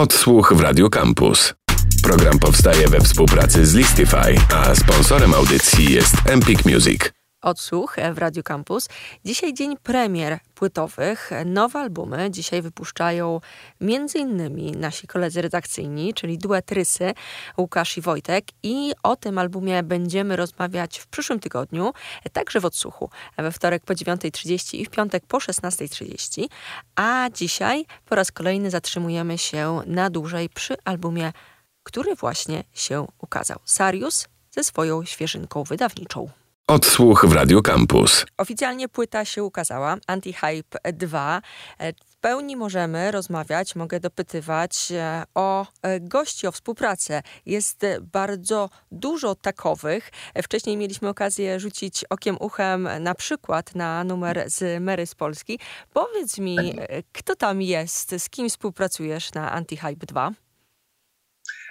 Odsłuch w Radio Campus. Program powstaje we współpracy z Listify, a sponsorem audycji jest Empik Music. Odsłuch w Radio Campus. Dzisiaj dzień premier płytowych. Nowe albumy dzisiaj wypuszczają m.in. nasi koledzy redakcyjni, czyli duet Rysy, Łukasz i Wojtek. I o tym albumie będziemy rozmawiać w przyszłym tygodniu, także w odsłuchu. We wtorek po 9.30 i w piątek po 16.30. A dzisiaj po raz kolejny zatrzymujemy się na dłużej przy albumie, który właśnie się ukazał. Sarius ze swoją świeżynką wydawniczą. Odsłuch w Radio Campus. Oficjalnie płyta się ukazała, Anti-Hype 2. W pełni możemy rozmawiać, mogę dopytywać e, o e, gości, o współpracę. Jest bardzo dużo takowych. Wcześniej mieliśmy okazję rzucić okiem, uchem na przykład na numer z Mary z Polski. Powiedz mi, e, kto tam jest, z kim współpracujesz na Anti-Hype 2?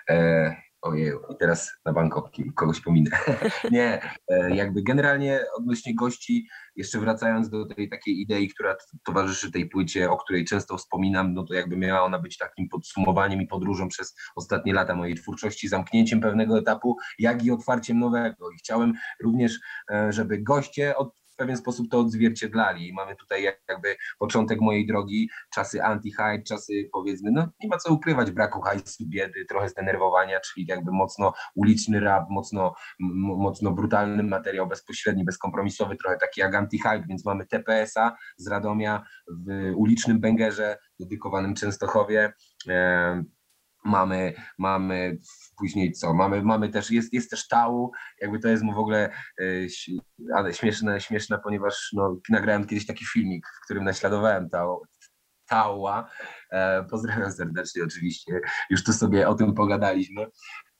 E Ojej, i teraz na bankowki kogoś pominę. nie, e, jakby generalnie odnośnie gości, jeszcze wracając do tej takiej idei, która towarzyszy tej płycie, o której często wspominam, no to jakby miała ona być takim podsumowaniem i podróżą przez ostatnie lata mojej twórczości, zamknięciem pewnego etapu, jak i otwarciem nowego. I chciałem również, e, żeby goście od pewien sposób to odzwierciedlali. Mamy tutaj jakby początek mojej drogi, czasy anti-hype, czasy powiedzmy, no nie ma co ukrywać, braku hajsu, biedy, trochę zdenerwowania, czyli jakby mocno uliczny rap, mocno, mocno brutalny materiał, bezpośredni, bezkompromisowy, trochę taki jak anti-hype, więc mamy TPS-a z Radomia w ulicznym bęgerze dedykowanym Częstochowie, mamy, mamy później co, mamy, mamy też, jest, jest też tału, jakby to jest mu w ogóle ale śmieszne, śmieszne, ponieważ no, nagrałem kiedyś taki filmik, w którym naśladowałem tału, Tała. E, pozdrawiam serdecznie oczywiście, już tu sobie o tym pogadaliśmy.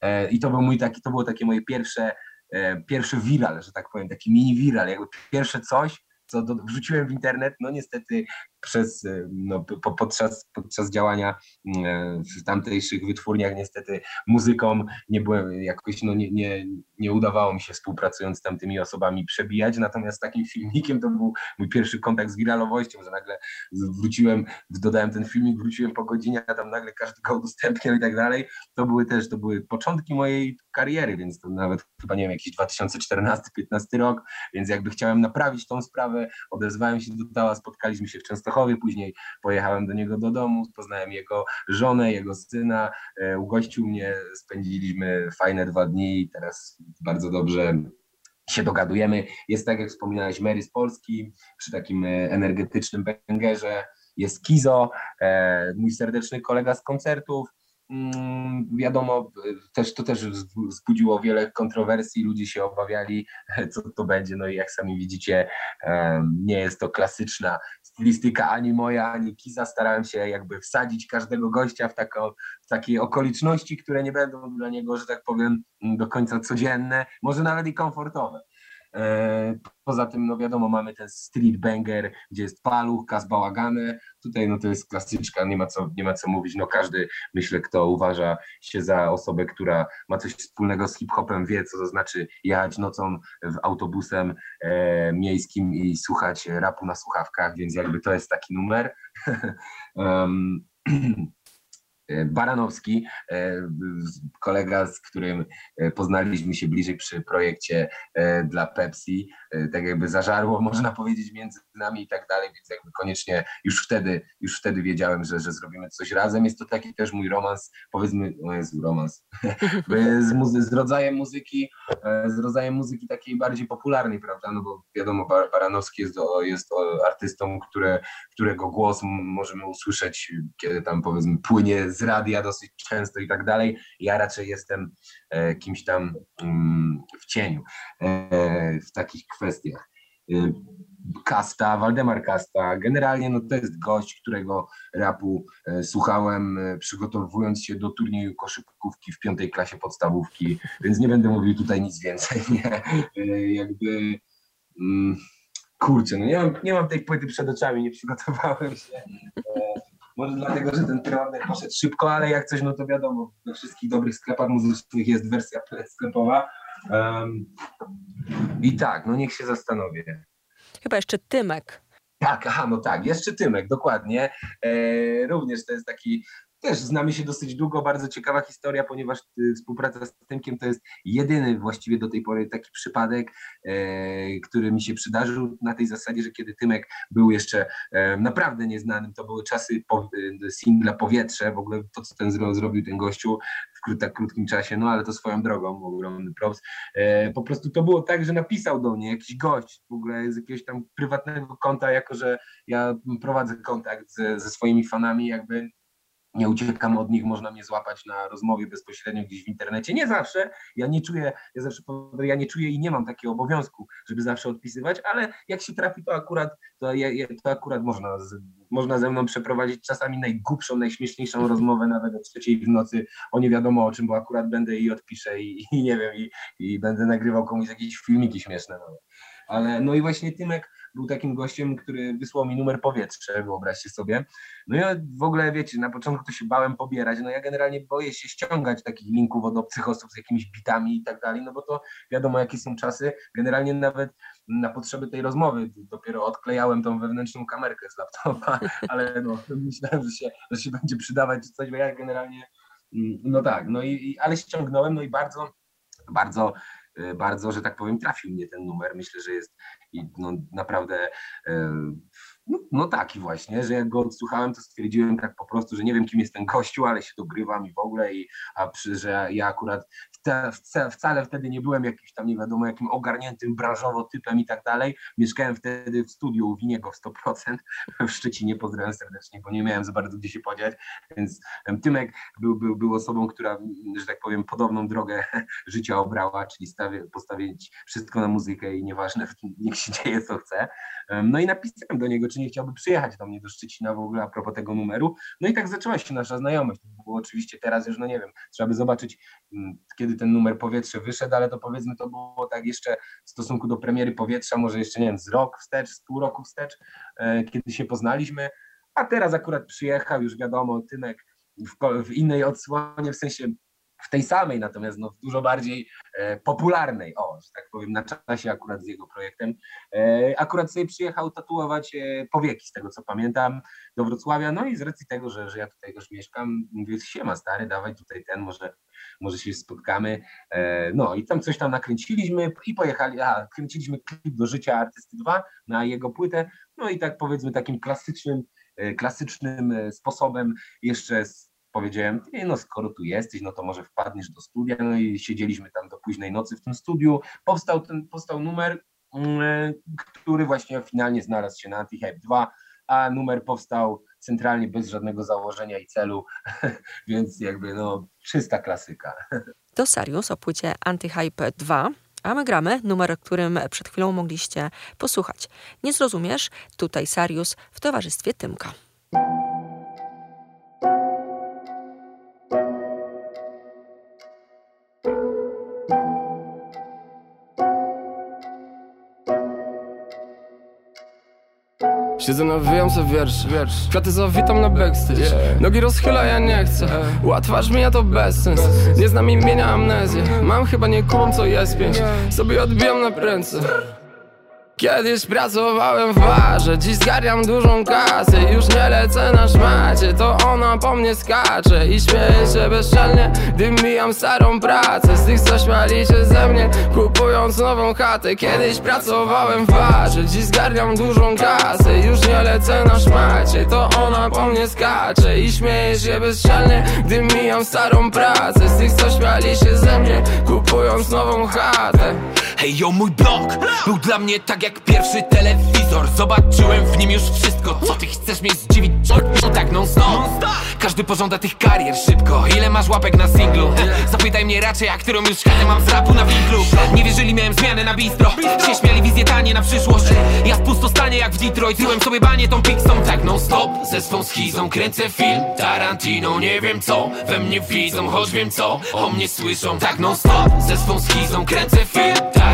E, I to był mój taki, to było takie moje pierwsze, e, pierwszy viral, że tak powiem, taki mini viral, jakby pierwsze coś, co do, wrzuciłem w internet, no niestety przez, e, no, po, podczas, podczas działania e, w tamtejszych wytwórniach niestety muzyką nie byłem jakoś, no nie, nie, nie udawało mi się współpracując z tamtymi osobami przebijać, natomiast takim filmikiem to był mój pierwszy kontakt z wiralowością, że nagle wróciłem, dodałem ten filmik, wróciłem po godzinie, a tam nagle każdy go udostępniał i tak dalej. To były też, to były początki mojej kariery, więc to nawet chyba nie wiem, jakiś 2014-15 rok, więc jakby chciałem naprawić tą sprawę, odezwałem się do Tała, spotkaliśmy się w Częstochowie, później pojechałem do niego do domu, poznałem jego żonę, jego syna, e, ugościł mnie, spędziliśmy fajne dwa dni i teraz bardzo dobrze się dogadujemy. Jest tak, jak wspominałeś, Mary z Polski, przy takim e, energetycznym bęgerze, jest Kizo, e, mój serdeczny kolega z koncertów, wiadomo, też to też wzbudziło wiele kontrowersji, ludzie się obawiali, co to będzie, no i jak sami widzicie, nie jest to klasyczna stylistyka ani moja, ani Kiza, starałem się jakby wsadzić każdego gościa w, tako, w takie okoliczności, które nie będą dla niego, że tak powiem, do końca codzienne, może nawet i komfortowe. E, poza tym, no wiadomo, mamy ten street banger, gdzie jest paluch, kas bałagany. Tutaj no to jest klasyczka, nie ma, co, nie ma co mówić. No każdy, myślę, kto uważa się za osobę, która ma coś wspólnego z hip-hopem, wie, co to znaczy jechać nocą w autobusem e, miejskim i słuchać rapu na słuchawkach, więc jakby to jest taki numer. um, Baranowski, e, kolega, z którym e, poznaliśmy się bliżej przy projekcie dla Pepsi, tak jakby zażarło, można powiedzieć, między nami i tak dalej, więc jakby koniecznie już wtedy, już wtedy wiedziałem, że, że zrobimy coś razem. Jest to taki też mój romans, powiedzmy, no jest romans, z, muzy- z rodzajem muzyki, z rodzajem muzyki takiej bardziej popularnej, prawda, no bo wiadomo, Baranowski jest, jest artystą, które, którego głos możemy usłyszeć, kiedy tam powiedzmy płynie z z radia dosyć często i tak dalej. Ja raczej jestem e, kimś tam mm, w cieniu e, w takich kwestiach. E, Kasta, Waldemar Kasta, generalnie no to jest gość, którego rapu słuchałem przygotowując się do turnieju koszykówki w piątej klasie podstawówki, więc nie będę mówił tutaj nic więcej. Nie? Jakby mm, kurczę, no nie mam, nie mam tej płyty przed oczami, nie przygotowałem się. Może dlatego, że ten trailer poszedł szybko, ale jak coś, no to wiadomo, we wszystkich dobrych sklepach muzycznych jest wersja sklepowa. Um, I tak, no niech się zastanowię. Chyba jeszcze Tymek. Tak, aha, no tak, jeszcze Tymek, dokładnie. E, również to jest taki też znamy się dosyć długo, bardzo ciekawa historia, ponieważ y, współpraca z Tymkiem to jest jedyny właściwie do tej pory taki przypadek, e, który mi się przydarzył na tej zasadzie, że kiedy Tymek był jeszcze e, naprawdę nieznanym, to były czasy e, singla Powietrze, w ogóle to, co ten zrobił ten gościu w tak krótkim czasie, no ale to swoją drogą, ogromny props. Po prostu to było tak, że napisał do mnie jakiś gość w ogóle z jakiegoś tam prywatnego konta, jako że ja prowadzę kontakt ze, ze swoimi fanami, jakby nie uciekam od nich, można mnie złapać na rozmowie bezpośrednio gdzieś w internecie. Nie zawsze, ja nie czuję, ja zawsze ja nie czuję i nie mam takiego obowiązku, żeby zawsze odpisywać, ale jak się trafi, to akurat, to, ja, to akurat można, z, można ze mną przeprowadzić czasami najgłupszą, najśmieszniejszą rozmowę nawet o trzeciej w nocy o nie wiadomo o czym, bo akurat będę i odpiszę i, i nie wiem, i, i będę nagrywał komuś jakieś filmiki śmieszne. No. Ale no i właśnie Tymek był takim gościem, który wysłał mi numer powietrze, wyobraźcie sobie. No ja w ogóle, wiecie, na początku to się bałem pobierać, no ja generalnie boję się ściągać takich linków od obcych osób z jakimiś bitami i tak dalej, no bo to wiadomo, jakie są czasy. Generalnie nawet na potrzeby tej rozmowy dopiero odklejałem tą wewnętrzną kamerkę z laptopa, ale no, myślałem, że się, że się będzie przydawać czy coś, bo ja generalnie, mm, no tak, no i, ale ściągnąłem, no i bardzo, bardzo Y, bardzo, że tak powiem, trafił mnie ten numer. Myślę, że jest no, naprawdę y, no, no taki właśnie, że jak go odsłuchałem, to stwierdziłem tak po prostu, że nie wiem, kim jest ten gościu, ale się dogrywam i w ogóle, i, a przy, że ja akurat wca, wcale wtedy nie byłem jakimś tam nie wiadomo jakim ogarniętym branżowo typem i tak dalej. Mieszkałem wtedy w studiu u Winiego w 100% w Szczecinie, pozdrawiam serdecznie, bo nie miałem za bardzo gdzie się podziać, więc Tymek był, był, był osobą, która, że tak powiem, podobną drogę życia obrała, czyli stawię, postawić wszystko na muzykę i nieważne, niech się dzieje co chce. No i napisałem do niego, czy nie chciałby przyjechać do mnie do Szczecina w ogóle a propos tego numeru. No i tak zaczęła się nasza znajomość. Było oczywiście teraz już, no nie wiem, trzeba by zobaczyć, mm, kiedy ten numer Powietrze wyszedł, ale to powiedzmy to było tak jeszcze w stosunku do premiery Powietrza, może jeszcze, nie wiem, z rok wstecz, z pół roku wstecz, e, kiedy się poznaliśmy, a teraz akurat przyjechał, już wiadomo, Tymek w, w innej odsłonie, w sensie w tej samej, natomiast no, w dużo bardziej e, popularnej, o, że tak powiem, na czasie akurat z jego projektem. E, akurat sobie przyjechał tatuować e, powieki, z tego co pamiętam, do Wrocławia, no i z racji tego, że, że ja tutaj już mieszkam, mówię, siema stary, dawaj tutaj ten, może, może się spotkamy. No i tam coś tam nakręciliśmy i pojechali, a kręciliśmy klip do Życia Artysty 2 na jego płytę, no i tak powiedzmy takim klasycznym, klasycznym sposobem jeszcze z powiedziałem, no skoro tu jesteś, no to może wpadniesz do studia, no i siedzieliśmy tam do późnej nocy w tym studiu, powstał ten, powstał numer, mm, który właśnie finalnie znalazł się na Anti-Hype 2, a numer powstał centralnie bez żadnego założenia i celu, więc jakby no czysta klasyka. To Sarius o płycie Anti-Hype 2, a my gramy numer, którym przed chwilą mogliście posłuchać. Nie zrozumiesz? Tutaj Sarius w towarzystwie Tymka. Siedzę nawijam sobie wiersz, wiersz. Kwiaty zawitam na backstage yeah. Nogi rozchyla, ja nie chcę. Łatważ mi, ja to bez sens. Nie znam imienia amnezję. Mam chyba nie kumam co jest pięć Sobie odbijam na ręce Kiedyś pracowałem w barze, dziś zgarniam dużą kasę Już nie lecę na szmacie, to ona po mnie skacze I śmieję się bezczelnie, gdy mijam starą pracę. Z tych co śmiali się ze mnie, kupując nową chatę. Kiedyś pracowałem w barze, dziś zgarniam dużą kasę Już nie lecę na szmacie, to ona po mnie skacze I śmieję się bezczelnie, gdy mijam starą pracę. Z tych co śmiali się ze mnie, kupując nową chatę Hej, yo, mój blog był dla mnie tak jak pierwszy telewizor. Zobaczyłem w nim już wszystko, co ty chcesz mnie zdziwić. No tak non stop Każdy pożąda tych karier szybko. Ile masz łapek na singlu? Zapytaj mnie raczej, a którą już kartę mam z rapu na winklu Nie wierzyli, miałem zmianę na bistro. Się śmiali wizje tanie na przyszłość. Ja w pustostanie jak w Detroit. Tyłem sobie banie tą piksą tak non stop Ze swą schizą kręcę film Tarantino, nie wiem co We mnie widzą, choć wiem co O mnie słyszą. Tak non stop Ze swą schizą kręcę film Tarantino,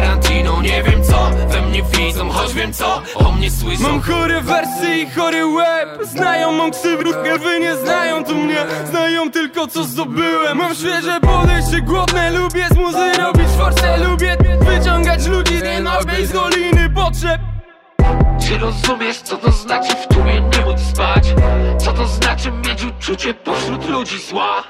nie wiem co. We mnie widzą, choć wiem co. O mnie słyszą. Mam chore wersy i chory łeb. Znają mą ksywkę, wy nie znają tu mnie. Znają tylko co zdobyłem. Mam świeże podejście, głodne Lubię z muzy robić forsę Lubię wyciągać ludzi z z doliny potrzeb. Czy rozumiesz co to znaczy w tłumie nie spać. Co to znaczy mieć uczucie pośród ludzi zła?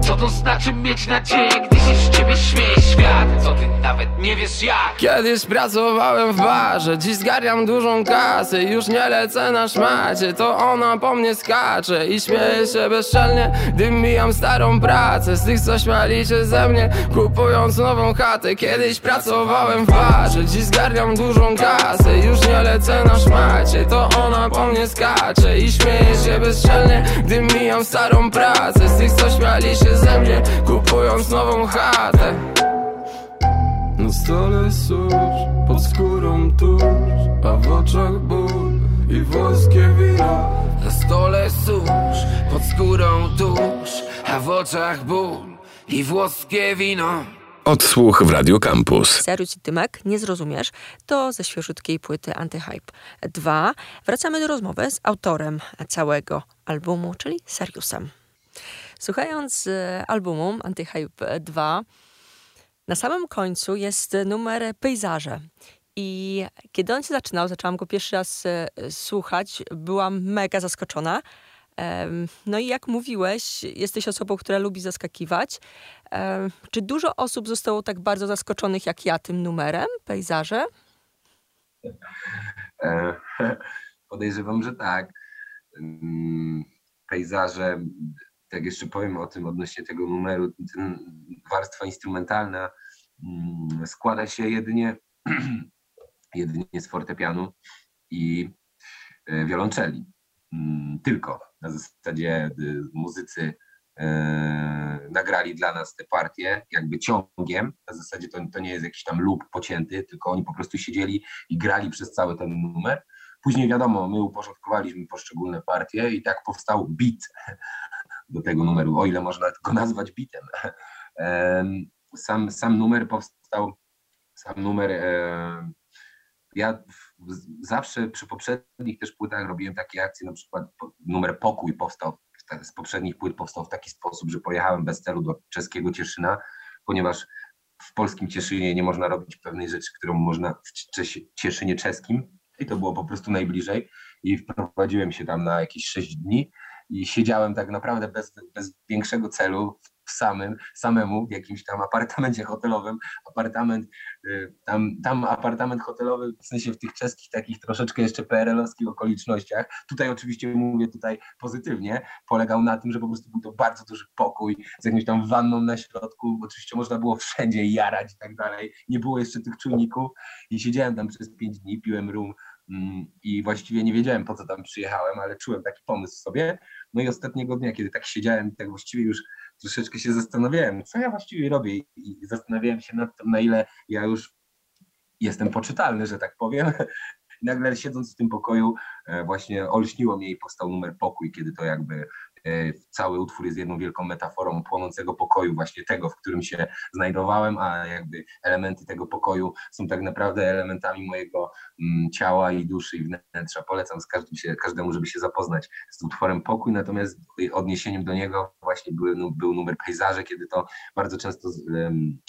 Co to znaczy mieć nadzieję, gdy się z ciebie śmieje świat? Co ty nawet nie wiesz jak? Kiedyś pracowałem w barze, dziś zgarniam dużą kasę Już nie lecę na szmacie, to ona po mnie skacze I śmieje się bezczelnie, gdy mijam starą pracę. Z tych co śmiali się ze mnie, kupując nową chatę. Kiedyś pracowałem w barze, dziś zgarniam dużą kasę Już nie lecę na szmacie, to ona po mnie skacze I śmieje się bezczelnie, gdy mijam starą pracę. Z tych co śmiali się ze mnie, kupując nową chatę. Na stole susz, pod skórą tusz A w oczach ból i włoskie wino. Na stole susz, pod skórą tusz A w oczach ból i włoskie wino Odsłuch w Radio Campus. Serius i Tymek, nie zrozumiesz, to ze świeżutkiej płyty Antyhype 2. Wracamy do rozmowy z autorem całego albumu, czyli Seriusem. Słuchając e, albumu Antyhype 2, na samym końcu jest numer Pejzaże. I kiedy on się zaczynał, zaczęłam go pierwszy raz e, słuchać, byłam mega zaskoczona. No i jak mówiłeś, jesteś osobą, która lubi zaskakiwać. Czy dużo osób zostało tak bardzo zaskoczonych jak ja tym numerem, Pejzaże? E, Podejrzewam, że tak. Mm, Pejzaże, tak jeszcze powiem o tym odnośnie tego numeru, ten warstwa instrumentalna mm, składa się jedynie, jedynie z fortepianu i e, wiolonczeli. Mm, Tylko na zasadzie muzycy e, nagrali dla nas te partie jakby ciągiem. Na zasadzie to, to nie jest jakiś tam lub pocięty, tylko oni po prostu siedzieli i grali przez cały ten numer. Później wiadomo, my uporządkowaliśmy poszczególne partie i tak powstał beat do tego numeru, o ile można go nazwać beatem. Em, Sam, sam numer powstał, sam numer, em, ja zawsze przy poprzednich też płytach robiłem takie akcje, na przykład numer Pokój powstał, z poprzednich płyt powstał w taki sposób, że pojechałem bez celu do czeskiego Cieszyna, ponieważ w polskim Cieszynie nie można robić pewnej rzeczy, którą można w Cieszynie czeskim. I to było po prostu najbliżej. I wprowadziłem się tam na jakieś 6 dni i siedziałem tak naprawdę bez, bez większego celu samym, samemu w jakimś tam apartamencie hotelowym. Apartament, y, tam, tam apartament hotelowy, w sensie w tych czeskich takich troszeczkę jeszcze PRL-owskich okolicznościach. Tutaj oczywiście mówię tutaj pozytywnie, polegał na tym, że po prostu był to bardzo duży pokój z jakąś tam wanną na środku. Oczywiście można było wszędzie jarać i tak dalej. Nie było jeszcze tych czujników i siedziałem tam przez pięć dni, piłem rum mm, i właściwie nie wiedziałem po co tam przyjechałem, ale czułem taki pomysł sobie. No i ostatniego dnia, kiedy tak siedziałem tak właściwie już troszeczkę się zastanawiałem, co ja właściwie robię i- zastanawiałem się nad tym, na ile ja już jestem poczytalny, że tak powiem. I nagle siedząc w tym pokoju e, właśnie olśniło mnie i powstał numer pokój, kiedy to jakby cały utwór jest jedną wielką metaforą płonącego pokoju, właśnie tego, w którym się znajdowałem, a jakby elementy tego pokoju są tak naprawdę elementami mojego mm, ciała i duszy i wnętrza. Polecam z każdym się, każdemu, żeby się zapoznać z utworem Pokój, natomiast odniesieniem do niego właśnie był, był numer Pejzaże, kiedy to bardzo często,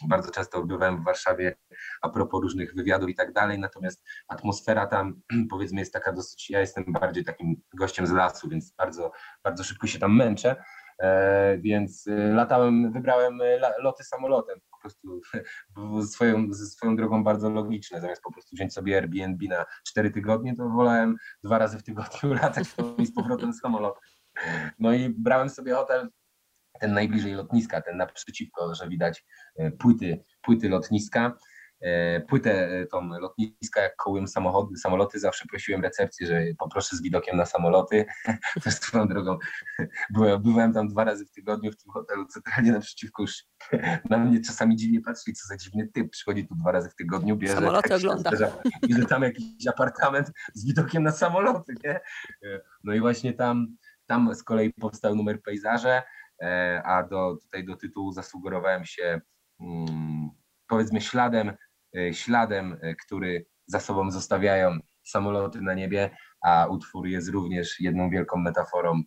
bardzo często odbywałem w Warszawie a propos różnych wywiadów i tak dalej, natomiast atmosfera tam powiedzmy jest taka dosyć, ja jestem bardziej takim gościem z lasu, więc bardzo, bardzo szybko się tam męczę, e, więc e, latałem, wybrałem e, loty samolotem, po prostu swoją, swoją drogą bardzo logiczne, zamiast po prostu wziąć sobie Airbnb na 4 tygodnie, to wolałem dwa razy w tygodniu latać i z powrotem samolotem. No i brałem sobie hotel ten najbliżej lotniska, ten naprzeciwko, że widać płyty, płyty lotniska. E, Płytę e, tą lotniska, jak kołują samochody, samoloty, zawsze prosiłem recepcję, że poproszę z widokiem na samoloty. Też swoją drogą byłem, byłem tam dwa razy w tygodniu w tym hotelu, centralnie naprzeciwko już na mnie czasami dziwnie patrzyli, co za dziwny typ, przychodzi tu dwa razy w tygodniu, bierze Samoloty tam ogląda. bierze tam jakiś apartament z widokiem na samoloty, nie? E, No i właśnie tam, tam z kolei powstał numer Pejzaże, a do, tutaj do tytułu zasugerowałem się mm, powiedzmy śladem, śladem, e, który za sobą zostawiają samoloty na niebie, a utwór jest również jedną wielką metaforą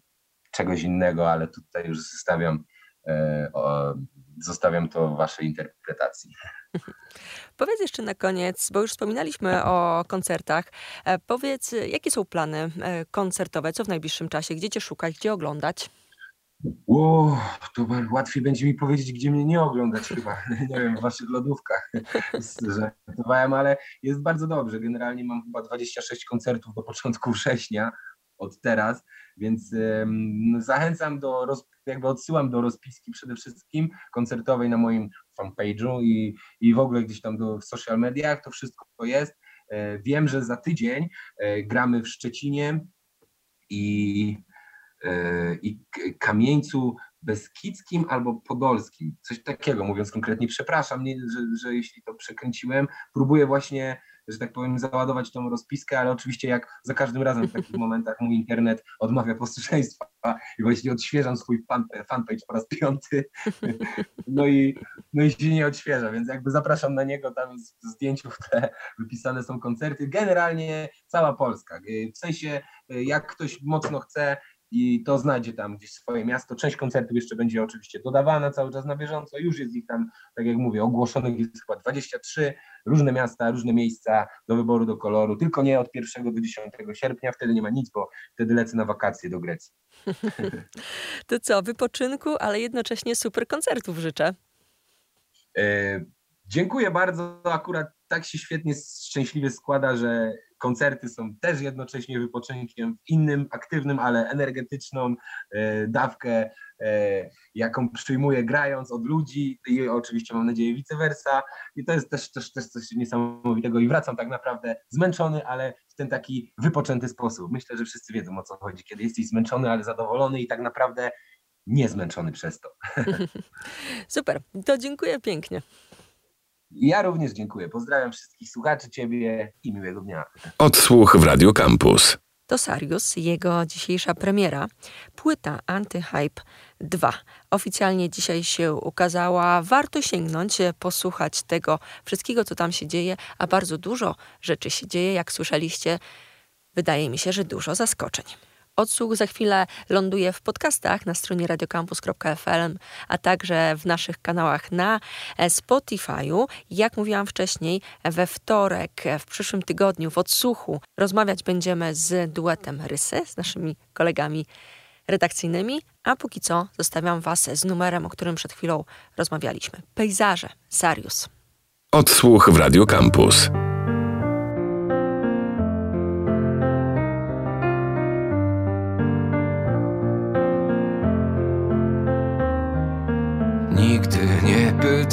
czegoś innego, ale tutaj już zostawiam zostawiam to waszej interpretacji. Powiedz jeszcze na koniec, bo już wspominaliśmy o koncertach. E, powiedz, jakie są plany e, koncertowe, co w najbliższym czasie, gdzie cię szukać, gdzie oglądać? O, to łatwiej będzie mi powiedzieć, gdzie mnie nie oglądać chyba. Nie wiem, w waszych lodówkach żartowałem, ale jest bardzo dobrze. Generalnie mam chyba 26 koncertów do początku września od teraz, więc zachęcam do, roz, jakby odsyłam do rozpiski przede wszystkim koncertowej na moim fanpage'u i, i w ogóle gdzieś tam do, w social mediach, to wszystko jest. E, wiem, że za tydzień e, gramy w Szczecinie i, i Kamieńcu Beskidzkim albo Podolskim, coś takiego, mówiąc konkretnie. Przepraszam, nie, że, że jeśli to przekręciłem. Próbuję właśnie że tak powiem, załadować tą rozpiskę, ale oczywiście jak za każdym razem w takich momentach mój internet odmawia posłuszeństwa i właśnie odświeżam swój fan, fanpage po raz piąty, no i, no i się nie odświeża, więc jakby zapraszam na niego, tam jest w zdjęciu w tle wypisane są koncerty, generalnie cała Polska, w sensie jak ktoś mocno chce, i to znajdzie tam gdzieś swoje miasto. Część koncertów jeszcze będzie oczywiście dodawana cały czas na bieżąco. Już jest ich tam, tak jak mówię, ogłoszonych jest chyba 23, różne miasta, różne miejsca do wyboru, do koloru, tylko nie od 1 do 10 sierpnia, wtedy nie ma nic, bo wtedy lecę na wakacje do Grecji. to co, wypoczynku, ale jednocześnie super koncertów życzę. E, dziękuję bardzo. Akurat tak się świetnie, szczęśliwie składa, że koncerty są też jednocześnie wypoczynkiem w innym, aktywnym, ale energetyczną e, dawkę, e, jaką przyjmuję grając od ludzi i oczywiście mam nadzieję vice versa. I to jest też, też, też coś niesamowitego i wracam tak naprawdę zmęczony, ale w ten taki wypoczęty sposób. Myślę, że wszyscy wiedzą o co chodzi, kiedy jesteś zmęczony, ale zadowolony i tak naprawdę niezmęczony przez to. Super, to dziękuję pięknie. Ja również dziękuję. Pozdrawiam wszystkich słuchaczy, ciebie i miłego dnia. Odsłuch w Radio Campus. To Sarius, jego dzisiejsza premiera. Płyta Antyhype 2. Oficjalnie dzisiaj się ukazała. Warto sięgnąć, posłuchać tego wszystkiego, co tam się dzieje, a bardzo dużo rzeczy się dzieje. Jak słyszeliście, wydaje mi się, że dużo zaskoczeń. Odsłuch za chwilę ląduje w podcastach na stronie radiocampus.fm, a także w naszych kanałach na e, Spotify'u. Jak mówiłam wcześniej, we wtorek, e, w przyszłym tygodniu w odsłuchu rozmawiać będziemy z duetem Rysy, z naszymi kolegami redakcyjnymi, a póki co zostawiam Was z numerem, o którym przed chwilą rozmawialiśmy. Pejzaże, Sarius. Odsłuch w Radio Campus.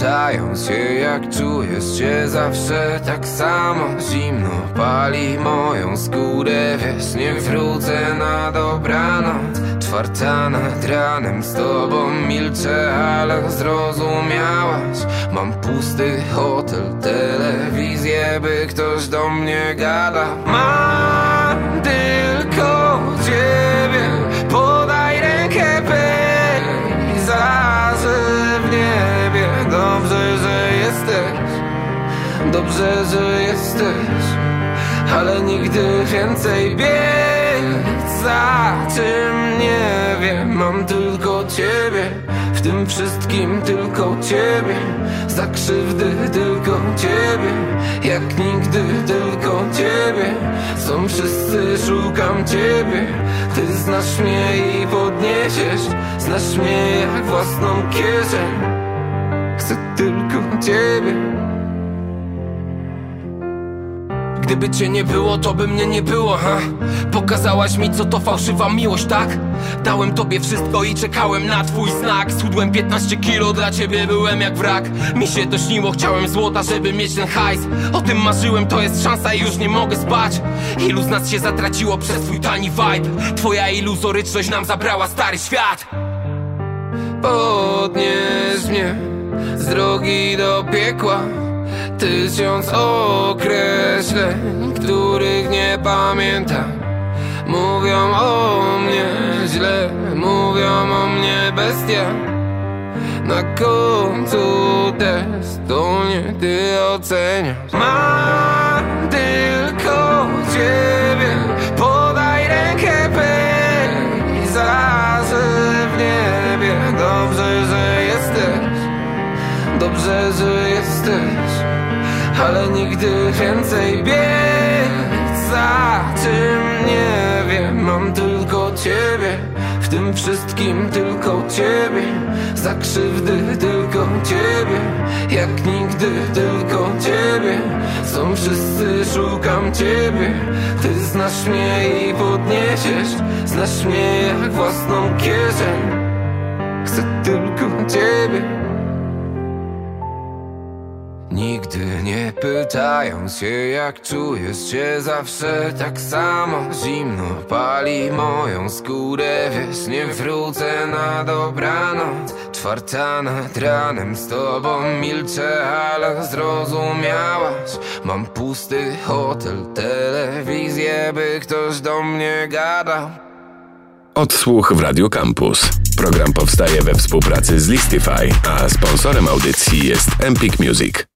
Pytają się jak czujesz się zawsze tak samo. Zimno pali moją skórę, wiesz nie wrócę na dobranoc. Czwarta nad ranem z tobą milczę, ale zrozumiałaś. Mam pusty hotel, telewizję, by ktoś do mnie gada Mam Dobrze, że jesteś Ale nigdy więcej biec. Za czym nie wiem Mam tylko ciebie W tym wszystkim tylko ciebie. Za krzywdy tylko ciebie Jak nigdy tylko ciebie. Są wszyscy, szukam ciebie. Ty znasz mnie i podniesiesz Znasz mnie jak własną kieszeń. Chcę tylko ciebie Gdyby cię nie było, to by mnie nie było, ha? Pokazałaś mi, co to fałszywa miłość, tak? Dałem tobie wszystko i czekałem na twój znak. Schudłem 15 kilo, dla ciebie byłem jak wrak. Mi się to śniło, chciałem złota, żeby mieć ten hajs. O tym marzyłem, to jest szansa i już nie mogę spać. Ilu z nas się zatraciło przez twój tani vibe? Twoja iluzoryczność nam zabrała stary świat. Podnieś mnie z drogi do piekła Tysiąc określeń, których nie pamiętam. Mówią o mnie źle, mówią o mnie bestia. Na końcu testu nie ty oceniasz. Mam tylko ciebie, podaj rękę pejzaże w niebie. Dobrze, że dobrze, że jesteś nigdy więcej bieg Za czym nie wiem Mam tylko ciebie. W tym wszystkim tylko ciebie. Za krzywdy tylko ciebie. Jak nigdy tylko ciebie. Są wszyscy, szukam ciebie. Ty znasz mnie i podniesiesz. Znasz mnie jak własną kieszeń. Chcę tylko ciebie Nigdy nie pytają się jak czujesz się zawsze tak samo Zimno pali moją skórę, wiesz nie wrócę na dobranoc Czwarta nad ranem z tobą milczę, ale zrozumiałaś Mam pusty hotel, telewizję, by ktoś do mnie gadał Odsłuch w Radio Campus. Program powstaje we współpracy z Listify, a sponsorem audycji jest Empik Music.